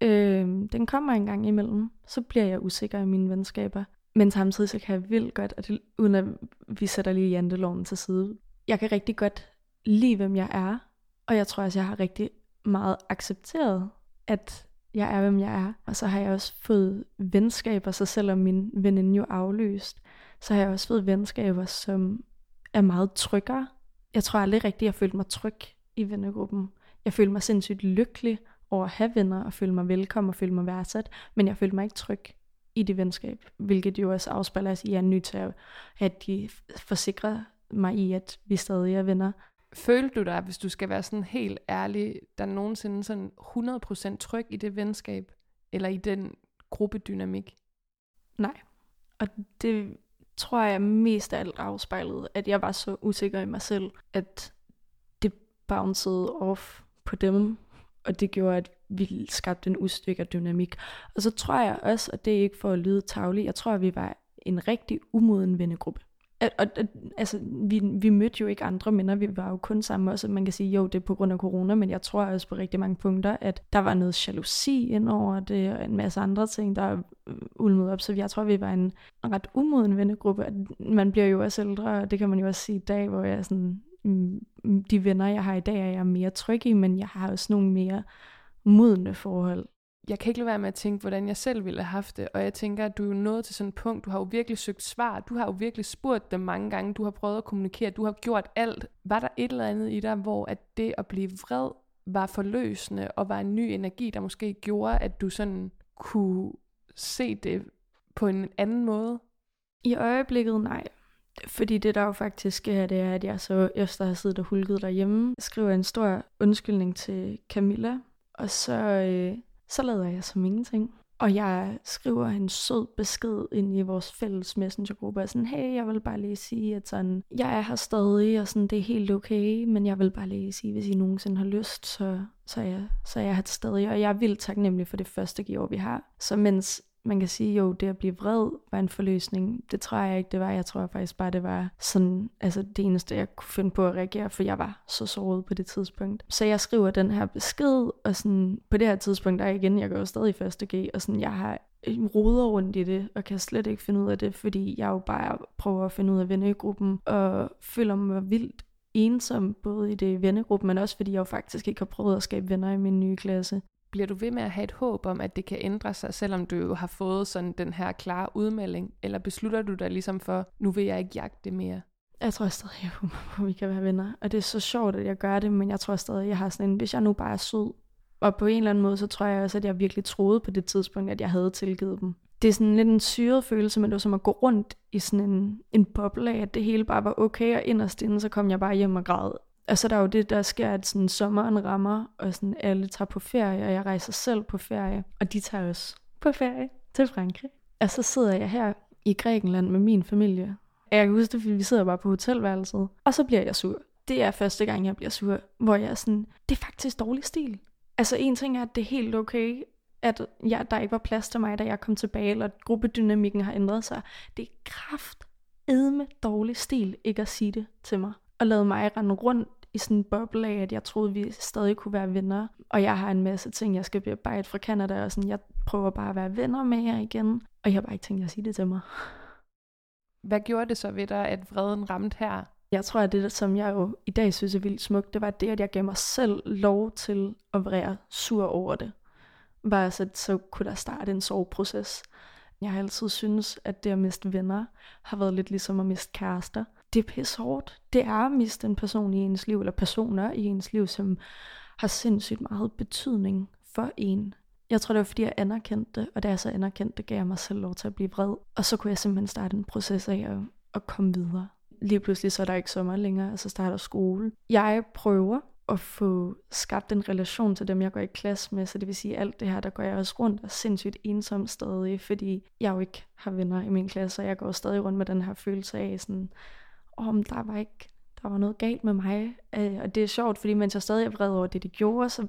Øh, den kommer en gang imellem, så bliver jeg usikker i mine venskaber. Men samtidig så kan jeg vildt godt, at det, uden at vi sætter lige janteloven til side, jeg kan rigtig godt lide, hvem jeg er. Og jeg tror også, jeg har rigtig meget accepteret, at jeg er, hvem jeg er. Og så har jeg også fået venskaber, så selvom min veninde jo afløst, så har jeg også fået venskaber, som er meget tryggere. Jeg tror aldrig rigtigt, jeg følte mig tryg i vennegruppen. Jeg følte mig sindssygt lykkelig over at have venner, og føle mig velkommen og føle mig værdsat, men jeg følte mig ikke tryg i det venskab, hvilket jo også afspejler sig i, at jeg er nødt til at, de forsikrer mig i, at vi stadig er venner. Følte du dig, hvis du skal være sådan helt ærlig, der nogensinde sådan 100% tryg i det venskab, eller i den gruppedynamik? Nej. Og det tror jeg mest af alt afspejlede, at jeg var så usikker i mig selv, at det bounced off på dem, og det gjorde, at vi skabte en ustykker dynamik. Og så tror jeg også, at det er ikke for at lyde tavlig, jeg tror, at vi var en rigtig umoden vennegruppe. At, og, at, altså, vi, vi mødte jo ikke andre mænd, vi var jo kun sammen også. Man kan sige, jo, det er på grund af corona, men jeg tror også på rigtig mange punkter, at der var noget jalousi ind over det, og en masse andre ting, der øh, ulmede op. Så jeg tror, vi var en ret umoden vennegruppe. Man bliver jo også ældre, og det kan man jo også sige i dag, hvor jeg sådan, de venner, jeg har i dag, er jeg mere tryg i, men jeg har også nogle mere modne forhold jeg kan ikke lade være med at tænke, hvordan jeg selv ville have haft det, og jeg tænker, at du er nået til sådan et punkt, du har jo virkelig søgt svar, du har jo virkelig spurgt dem mange gange, du har prøvet at kommunikere, du har gjort alt. Var der et eller andet i dig, hvor at det at blive vred var forløsende, og var en ny energi, der måske gjorde, at du sådan kunne se det på en anden måde? I øjeblikket nej. Fordi det der jo faktisk sker, det er, at jeg så efter at have siddet og hulket derhjemme, skriver en stor undskyldning til Camilla, og så øh, så lader jeg som ingenting. Og jeg skriver en sød besked ind i vores fælles messengergruppe, og sådan, hey, jeg vil bare lige sige, at sådan, jeg er her stadig, og sådan, det er helt okay, men jeg vil bare lige sige, hvis I nogensinde har lyst, så, så, er, jeg, så er jeg her stadig, og jeg er vildt taknemmelig for det første år, vi har. Så mens man kan sige, jo, det at blive vred var en forløsning. Det tror jeg ikke, det var. Jeg tror faktisk bare, det var sådan, altså det eneste, jeg kunne finde på at reagere, for jeg var så såret på det tidspunkt. Så jeg skriver den her besked, og sådan, på det her tidspunkt, der er igen, jeg går jo stadig i første G, og sådan, jeg har øh, roder rundt i det, og kan slet ikke finde ud af det, fordi jeg jo bare prøver at finde ud af vennegruppen, og føler mig vildt ensom, både i det vennegruppe, men også fordi jeg jo faktisk ikke har prøvet at skabe venner i min nye klasse bliver du ved med at have et håb om, at det kan ændre sig, selvom du jo har fået sådan den her klare udmelding? Eller beslutter du dig ligesom for, nu vil jeg ikke jagte det mere? Jeg tror stadig, jeg håber på, at vi kan være venner. Og det er så sjovt, at jeg gør det, men jeg tror stadig, jeg har sådan en, hvis jeg nu bare er sød, og på en eller anden måde, så tror jeg også, at jeg virkelig troede på det tidspunkt, at jeg havde tilgivet dem. Det er sådan lidt en syret følelse, men det var som at gå rundt i sådan en, en boble af, at det hele bare var okay, og inderst inden, så kom jeg bare hjem og græd og så er der jo det, der sker, at sådan sommeren rammer, og sådan alle tager på ferie, og jeg rejser selv på ferie, og de tager også på ferie til Frankrig. Og så sidder jeg her i Grækenland med min familie. Jeg kan huske det, fordi vi sidder bare på hotelværelset, og så bliver jeg sur. Det er første gang, jeg bliver sur, hvor jeg er sådan, det er faktisk dårlig stil. Altså en ting er, at det er helt okay, at jeg, der ikke var plads til mig, da jeg kom tilbage, eller at gruppedynamikken har ændret sig. Det er kraft edme dårlig stil ikke at sige det til mig. Og lade mig rende rundt i sådan en boble af, at jeg troede, vi stadig kunne være venner. Og jeg har en masse ting, jeg skal bearbejde fra Canada, og sådan, jeg prøver bare at være venner med jer igen. Og jeg har bare ikke tænkt at sige det til mig. Hvad gjorde det så ved dig, at vreden ramte her? Jeg tror, at det, som jeg jo i dag synes er vildt smukt, det var det, at jeg gav mig selv lov til at være sur over det. Bare så, så kunne der starte en soveproces. Jeg har altid synes, at det at miste venner har været lidt ligesom at miste kærester det er pisse hårdt. Det er at miste en person i ens liv, eller personer i ens liv, som har sindssygt meget betydning for en. Jeg tror, det var fordi, jeg anerkendte det, og da jeg så anerkendte det, gav jeg mig selv lov til at blive vred. Og så kunne jeg simpelthen starte en proces af at, at komme videre. Lige pludselig så er der ikke sommer længere, og så starter skole. Jeg prøver at få skabt en relation til dem, jeg går i klasse med, så det vil sige alt det her, der går jeg også rundt og sindssygt ensom stadig, fordi jeg jo ikke har venner i min klasse, og jeg går stadig rundt med den her følelse af sådan, om der var ikke der var noget galt med mig. Øh, og det er sjovt, fordi mens jeg stadig er vred over det, de gjorde, så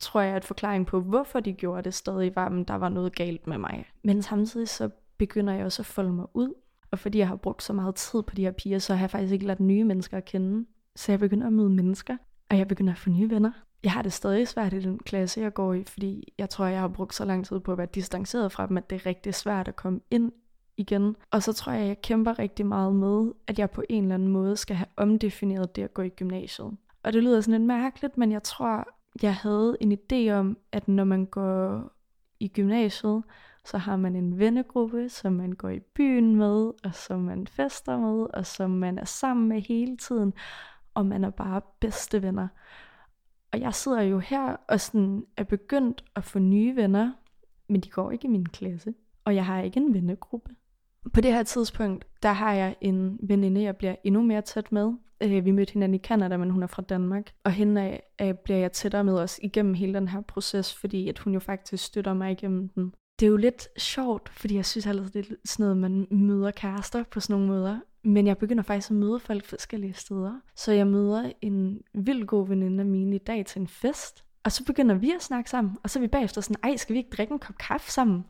tror jeg, at forklaringen på, hvorfor de gjorde det, stadig var, at der var noget galt med mig. Men samtidig så begynder jeg også at folde mig ud. Og fordi jeg har brugt så meget tid på de her piger, så har jeg faktisk ikke lært nye mennesker at kende. Så jeg begynder at møde mennesker, og jeg begynder at få nye venner. Jeg har det stadig svært i den klasse, jeg går i, fordi jeg tror, jeg har brugt så lang tid på at være distanceret fra dem, at det er rigtig svært at komme ind igen. Og så tror jeg, jeg kæmper rigtig meget med, at jeg på en eller anden måde skal have omdefineret det at gå i gymnasiet. Og det lyder sådan lidt mærkeligt, men jeg tror, jeg havde en idé om, at når man går i gymnasiet, så har man en vennegruppe, som man går i byen med, og som man fester med, og som man er sammen med hele tiden, og man er bare bedste venner. Og jeg sidder jo her og sådan er begyndt at få nye venner, men de går ikke i min klasse, og jeg har ikke en vennegruppe. På det her tidspunkt, der har jeg en veninde, jeg bliver endnu mere tæt med. Øh, vi mødte hinanden i Canada, men hun er fra Danmark. Og hende af, bliver jeg tættere med os igennem hele den her proces, fordi at hun jo faktisk støtter mig igennem den. Det er jo lidt sjovt, fordi jeg synes altid, det er sådan noget, man møder kærester på sådan nogle måder. Men jeg begynder faktisk at møde folk forskellige steder. Så jeg møder en vild god veninde af mine i dag til en fest. Og så begynder vi at snakke sammen. Og så er vi bagefter sådan, ej, skal vi ikke drikke en kop kaffe sammen?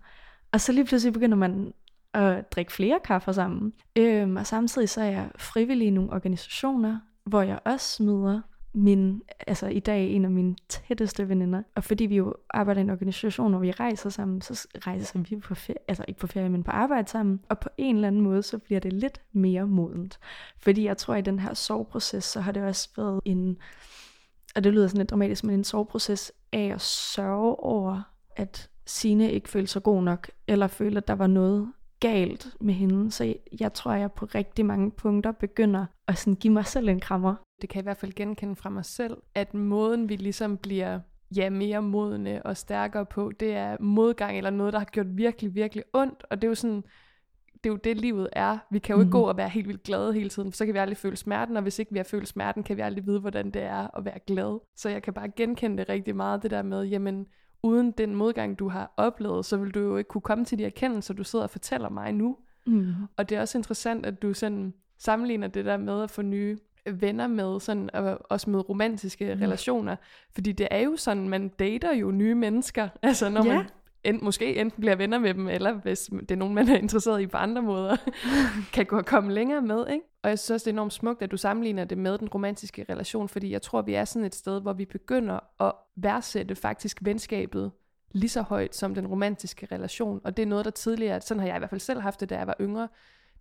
Og så lige pludselig begynder man at drikke flere kaffer sammen. Øhm, og samtidig så er jeg frivillig i nogle organisationer, hvor jeg også møder min, altså i dag en af mine tætteste veninder. Og fordi vi jo arbejder i en organisation, hvor vi rejser sammen, så rejser vi på ferie, altså ikke på ferie, men på arbejde sammen. Og på en eller anden måde, så bliver det lidt mere modent. Fordi jeg tror, at i den her soveproces, så har det også været en, og det lyder sådan lidt dramatisk, men en soveproces af at sørge over, at Sine ikke følte sig god nok, eller følte, at der var noget galt med hende. Så jeg tror, jeg på rigtig mange punkter begynder at sådan give mig selv en krammer. Det kan jeg i hvert fald genkende fra mig selv, at måden vi ligesom bliver ja, mere modne og stærkere på, det er modgang eller noget, der har gjort virkelig, virkelig ondt. Og det er jo sådan, det er jo det, livet er. Vi kan jo ikke mm. gå og være helt vildt glade hele tiden, for så kan vi aldrig føle smerten, og hvis ikke vi har følt smerten, kan vi aldrig vide, hvordan det er at være glad. Så jeg kan bare genkende det rigtig meget, det der med, jamen, uden den modgang, du har oplevet, så vil du jo ikke kunne komme til de erkendelser, du sidder og fortæller mig nu. Mm. Og det er også interessant, at du sådan sammenligner det der med at få nye venner med, sådan, og også med romantiske mm. relationer. Fordi det er jo sådan, man dater jo nye mennesker. Altså når ja. man ent, måske enten bliver venner med dem, eller hvis det er nogen, man er interesseret i på andre måder, kan gå og komme længere med. Ikke? Og jeg synes også, det er enormt smukt, at du sammenligner det med den romantiske relation, fordi jeg tror, vi er sådan et sted, hvor vi begynder at værdsætte faktisk venskabet lige så højt som den romantiske relation. Og det er noget, der tidligere, sådan har jeg i hvert fald selv haft det, da jeg var yngre,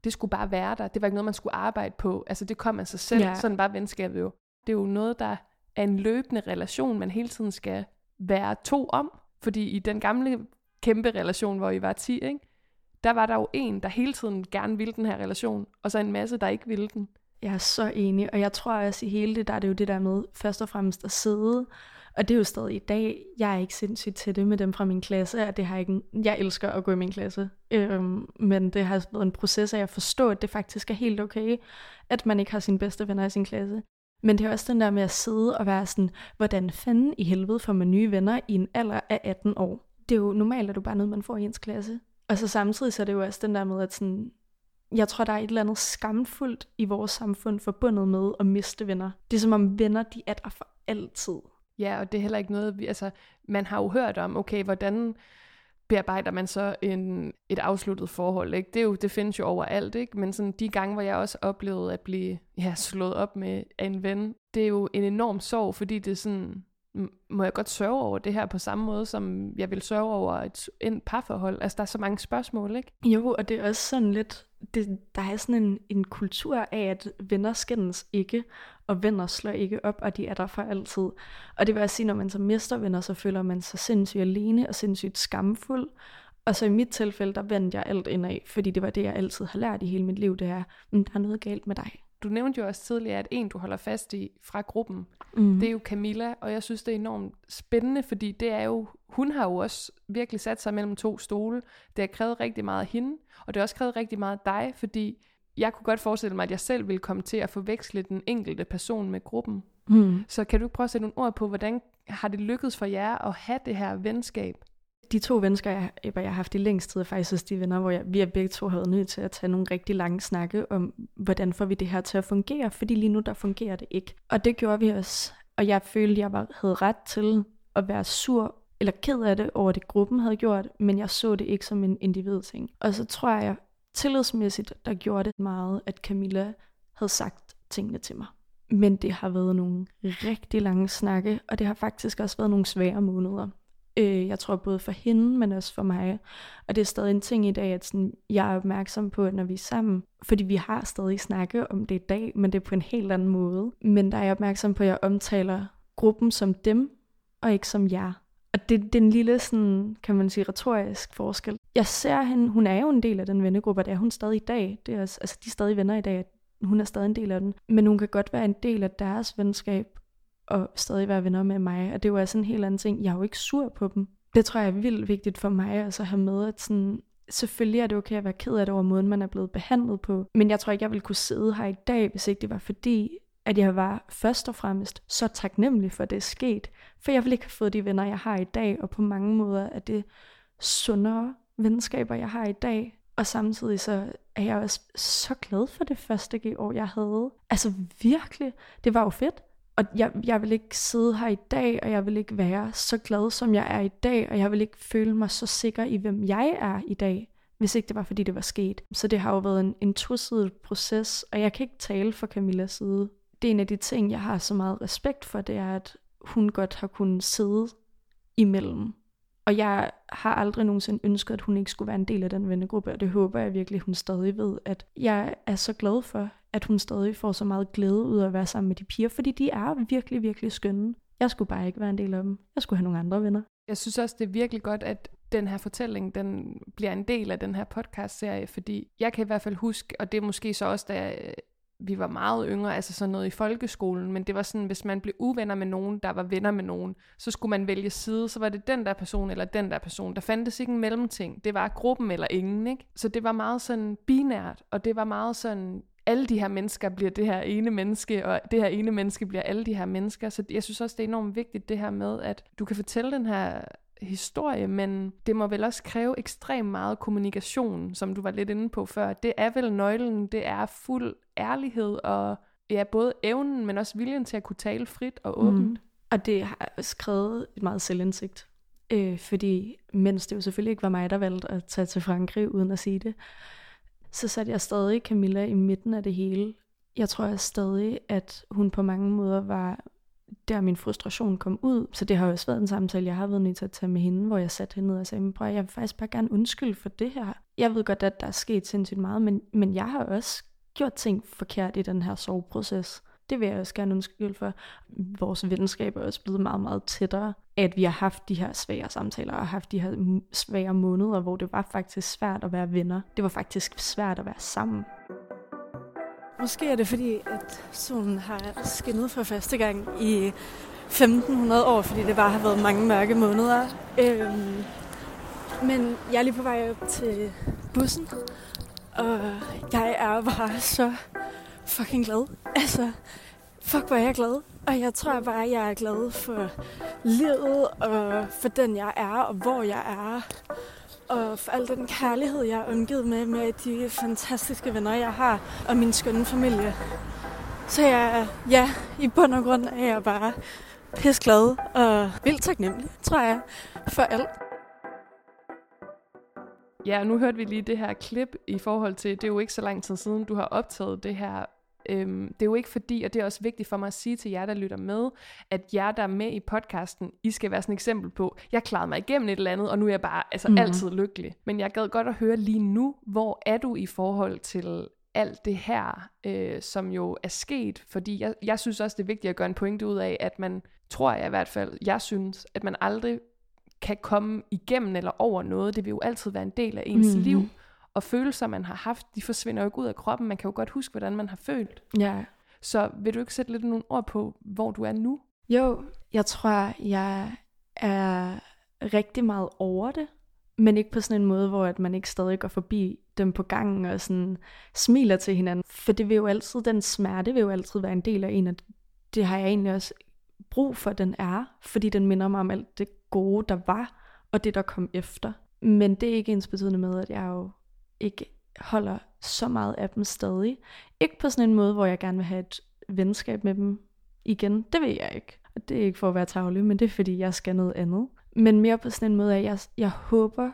det skulle bare være der. Det var ikke noget, man skulle arbejde på. Altså det kom af sig selv. Ja. Sådan var venskabet jo. Det er jo noget, der er en løbende relation, man hele tiden skal være to om. Fordi i den gamle kæmpe relation, hvor I var 10, ikke? Der var der jo en, der hele tiden gerne ville den her relation, og så en masse, der ikke ville den. Jeg er så enig, og jeg tror også i hele det, der er det jo det der med først og fremmest at sidde, og det er jo stadig i dag, jeg er ikke sindssygt til det med dem fra min klasse, og det har ikke, jeg elsker at gå i min klasse, øhm, men det har været en proces af at forstå, at det faktisk er helt okay, at man ikke har sine bedste venner i sin klasse. Men det er også den der med at sidde og være sådan, hvordan fanden i helvede får man nye venner i en alder af 18 år? Det er jo normalt, at du bare noget, man får i ens klasse. Og så samtidig så er det jo også den der med, at sådan, jeg tror, der er et eller andet skamfuldt i vores samfund forbundet med at miste venner. Det er som om venner, de er der for altid. Ja, og det er heller ikke noget, vi, altså, man har jo hørt om, okay, hvordan bearbejder man så en, et afsluttet forhold, ikke? Det, er jo, det findes jo overalt, ikke? Men sådan de gange, hvor jeg også oplevede at blive ja, slået op med en ven, det er jo en enorm sorg, fordi det er sådan, må jeg godt sørge over det her på samme måde, som jeg vil sørge over et, en parforhold? Altså, der er så mange spørgsmål, ikke? Jo, og det er også sådan lidt, det, der er sådan en, en kultur af, at venner skændes ikke, og venner slår ikke op, og de er der for altid. Og det vil også sige, når man så mister venner, så føler man sig sindssygt alene og sindssygt skamfuld. Og så i mit tilfælde, der vendte jeg alt indad, fordi det var det, jeg altid har lært i hele mit liv, det er, at der er noget galt med dig. Du nævnte jo også tidligere, at en, du holder fast i fra gruppen, mm. det er jo Camilla, og jeg synes, det er enormt spændende, fordi det er jo, hun har jo også virkelig sat sig mellem to stole. Det har krævet rigtig meget af hende, og det har også krævet rigtig meget af dig, fordi jeg kunne godt forestille mig, at jeg selv ville komme til at forveksle den enkelte person med gruppen. Mm. Så kan du prøve at sætte nogle ord på, hvordan har det lykkedes for jer at have det her venskab? De to venner, jeg, jeg har haft i længst tid, er faktisk også de venner, hvor jeg, vi er begge to havde nødt til at tage nogle rigtig lange snakke om, hvordan får vi det her til at fungere, fordi lige nu der fungerer det ikke. Og det gjorde vi også. Og jeg følte, jeg var, havde ret til at være sur eller ked af det over det, gruppen havde gjort, men jeg så det ikke som en individ ting. Og så tror jeg, tillidsmæssigt, der gjorde det meget, at Camilla havde sagt tingene til mig. Men det har været nogle rigtig lange snakke, og det har faktisk også været nogle svære måneder. Øh, jeg tror både for hende, men også for mig. Og det er stadig en ting i dag, at sådan, jeg er opmærksom på, når vi er sammen. Fordi vi har stadig snakket om det i dag, men det er på en helt anden måde. Men der er jeg opmærksom på, at jeg omtaler gruppen som dem, og ikke som jer. Og det, det er lille, sådan, kan man sige, retorisk forskel. Jeg ser hende, hun er jo en del af den vennegruppe, og det er hun stadig i dag. Det er også, altså, de er stadig venner i dag, hun er stadig en del af den. Men hun kan godt være en del af deres venskab, og stadig være venner med mig. Og det var sådan en helt anden ting. Jeg er jo ikke sur på dem. Det tror jeg er vildt vigtigt for mig at at have med, at sådan, selvfølgelig er det okay at være ked af det over måden, man er blevet behandlet på. Men jeg tror ikke, jeg ville kunne sidde her i dag, hvis ikke det var fordi, at jeg var først og fremmest så taknemmelig for, at det er sket. For jeg ville ikke have fået de venner, jeg har i dag, og på mange måder er det sundere venskaber, jeg har i dag. Og samtidig så er jeg også så glad for det første G-år, jeg havde. Altså virkelig, det var jo fedt. Og jeg, jeg vil ikke sidde her i dag, og jeg vil ikke være så glad, som jeg er i dag, og jeg vil ikke føle mig så sikker i, hvem jeg er i dag, hvis ikke det var, fordi det var sket. Så det har jo været en, en tosidig proces, og jeg kan ikke tale for Camillas side. Det er en af de ting, jeg har så meget respekt for, det er, at hun godt har kunnet sidde imellem og jeg har aldrig nogensinde ønsket, at hun ikke skulle være en del af den vennegruppe, og det håber jeg virkelig, hun stadig ved, at jeg er så glad for, at hun stadig får så meget glæde ud af at være sammen med de piger, fordi de er virkelig, virkelig skønne. Jeg skulle bare ikke være en del af dem. Jeg skulle have nogle andre venner. Jeg synes også, det er virkelig godt, at den her fortælling, den bliver en del af den her podcast-serie, fordi jeg kan i hvert fald huske, og det er måske så også, da vi var meget yngre, altså sådan noget i folkeskolen, men det var sådan, hvis man blev uvenner med nogen, der var venner med nogen, så skulle man vælge side, så var det den der person eller den der person. Der fandtes ikke en mellemting. Det var gruppen eller ingen, ikke? Så det var meget sådan binært, og det var meget sådan, alle de her mennesker bliver det her ene menneske, og det her ene menneske bliver alle de her mennesker. Så jeg synes også, det er enormt vigtigt det her med, at du kan fortælle den her historie, men det må vel også kræve ekstremt meget kommunikation, som du var lidt inde på før. Det er vel nøglen, det er fuld ærlighed og ja, både evnen, men også viljen til at kunne tale frit og åbent. Mm. Og det har skrevet et meget selvindsigt. Øh, fordi mens det jo selvfølgelig ikke var mig, der valgte at tage til Frankrig uden at sige det, så satte jeg stadig Camilla i midten af det hele. Jeg tror jeg stadig, at hun på mange måder var der min frustration kom ud. Så det har også været en samtale, jeg har været nødt til at tage med hende, hvor jeg satte hende ned og sagde, prøv, jeg vil faktisk bare gerne undskylde for det her. Jeg ved godt, at der er sket sindssygt meget, men, men jeg har også gjort ting forkert i den her soveproces. Det vil jeg også gerne undskylde for. Vores venskab er også blevet meget, meget tættere, at vi har haft de her svære samtaler og haft de her svære måneder, hvor det var faktisk svært at være venner. Det var faktisk svært at være sammen. Måske er det fordi, at solen har skinnet for første gang i 1500 år, fordi det bare har været mange mørke måneder. Øhm, men jeg er lige på vej op til bussen, og jeg er bare så fucking glad. Altså, fuck hvor er jeg glad. Og jeg tror bare, jeg er glad for livet, og for den jeg er, og hvor jeg er og for al den kærlighed, jeg er omgivet med, med de fantastiske venner, jeg har, og min skønne familie. Så jeg, ja, i bund og grund er jeg bare glad og vildt taknemmelig, tror jeg, for alt. Ja, nu hørte vi lige det her klip i forhold til, det er jo ikke så lang tid siden, du har optaget det her Øhm, det er jo ikke fordi, og det er også vigtigt for mig at sige til jer, der lytter med, at jer, der er med i podcasten, I skal være sådan et eksempel på, jeg klarede mig igennem et eller andet, og nu er jeg bare altså, mm. altid lykkelig. Men jeg gad godt at høre lige nu, hvor er du i forhold til alt det her, øh, som jo er sket, fordi jeg, jeg synes også, det er vigtigt at gøre en pointe ud af, at man, tror jeg i hvert fald, jeg synes, at man aldrig kan komme igennem eller over noget. Det vil jo altid være en del af ens mm-hmm. liv. Og følelser, man har haft, de forsvinder jo ikke ud af kroppen. Man kan jo godt huske, hvordan man har følt. Ja. Så vil du ikke sætte lidt nogle ord på, hvor du er nu? Jo, jeg tror, jeg er rigtig meget over det. Men ikke på sådan en måde, hvor at man ikke stadig går forbi dem på gangen og sådan smiler til hinanden. For det vil jo altid, den smerte vil jo altid være en del af en, og det har jeg egentlig også brug for, den er. Fordi den minder mig om alt det gode, der var og det, der kom efter. Men det er ikke ens betydende med, at jeg jo ikke holder så meget af dem stadig. Ikke på sådan en måde, hvor jeg gerne vil have et venskab med dem igen. Det vil jeg ikke. Og det er ikke for at være tavlig, men det er fordi, jeg skal noget andet. Men mere på sådan en måde, at jeg, jeg håber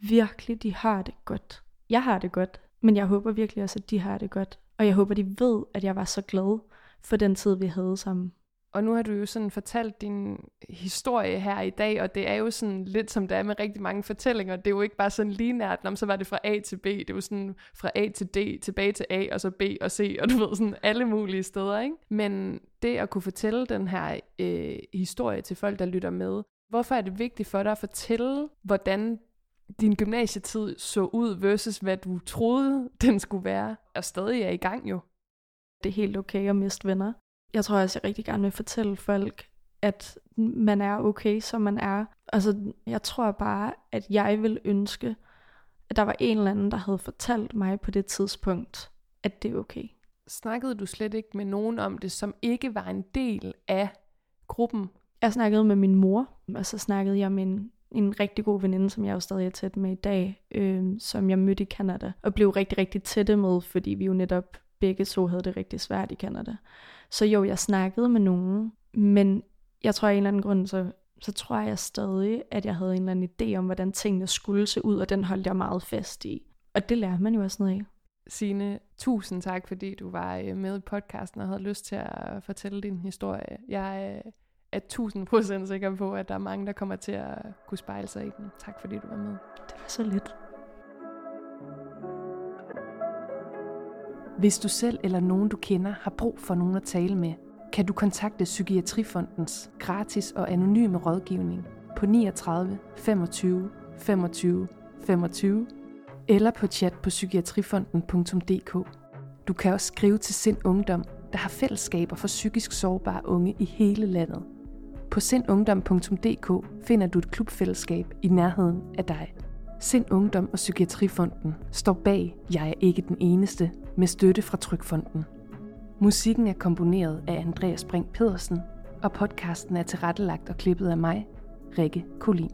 virkelig, de har det godt. Jeg har det godt, men jeg håber virkelig også, at de har det godt. Og jeg håber, de ved, at jeg var så glad for den tid, vi havde sammen. Og nu har du jo sådan fortalt din historie her i dag, og det er jo sådan lidt som det er med rigtig mange fortællinger. Det er jo ikke bare sådan linært, om så var det fra A til B. Det er jo sådan fra A til D, tilbage til A, og så B og C, og du ved sådan alle mulige steder, ikke? Men det at kunne fortælle den her øh, historie til folk, der lytter med, hvorfor er det vigtigt for dig at fortælle, hvordan din gymnasietid så ud versus hvad du troede, den skulle være, og stadig er i gang jo. Det er helt okay at miste venner jeg tror også, jeg rigtig gerne vil fortælle folk, at man er okay, som man er. Altså, jeg tror bare, at jeg vil ønske, at der var en eller anden, der havde fortalt mig på det tidspunkt, at det er okay. Snakkede du slet ikke med nogen om det, som ikke var en del af gruppen? Jeg snakkede med min mor, og så snakkede jeg med en, en rigtig god veninde, som jeg jo stadig er tæt med i dag, øh, som jeg mødte i Canada, og blev rigtig, rigtig tætte med, fordi vi jo netop begge to havde det rigtig svært i Canada. Så jo, jeg snakkede med nogen, men jeg tror af en eller anden grund, så, så tror jeg stadig, at jeg havde en eller anden idé om, hvordan tingene skulle se ud, og den holdt jeg meget fast i. Og det lærer man jo også noget af. Signe, tusind tak, fordi du var øh, med i podcasten og havde lyst til at fortælle din historie. Jeg er tusind procent sikker på, at der er mange, der kommer til at kunne spejle sig i den. Tak fordi du var med. Det var så lidt. Hvis du selv eller nogen du kender har brug for nogen at tale med, kan du kontakte Psykiatrifondens gratis og anonyme rådgivning på 39 25 25 25 eller på chat på psykiatrifonden.dk. Du kan også skrive til Sind Ungdom, der har fællesskaber for psykisk sårbare unge i hele landet. På sindungdom.dk finder du et klubfællesskab i nærheden af dig. Sind Ungdom og Psykiatrifonden står bag Jeg er ikke den eneste med støtte fra Trykfonden. Musikken er komponeret af Andreas Brink Pedersen, og podcasten er tilrettelagt og klippet af mig, Rikke Kolin.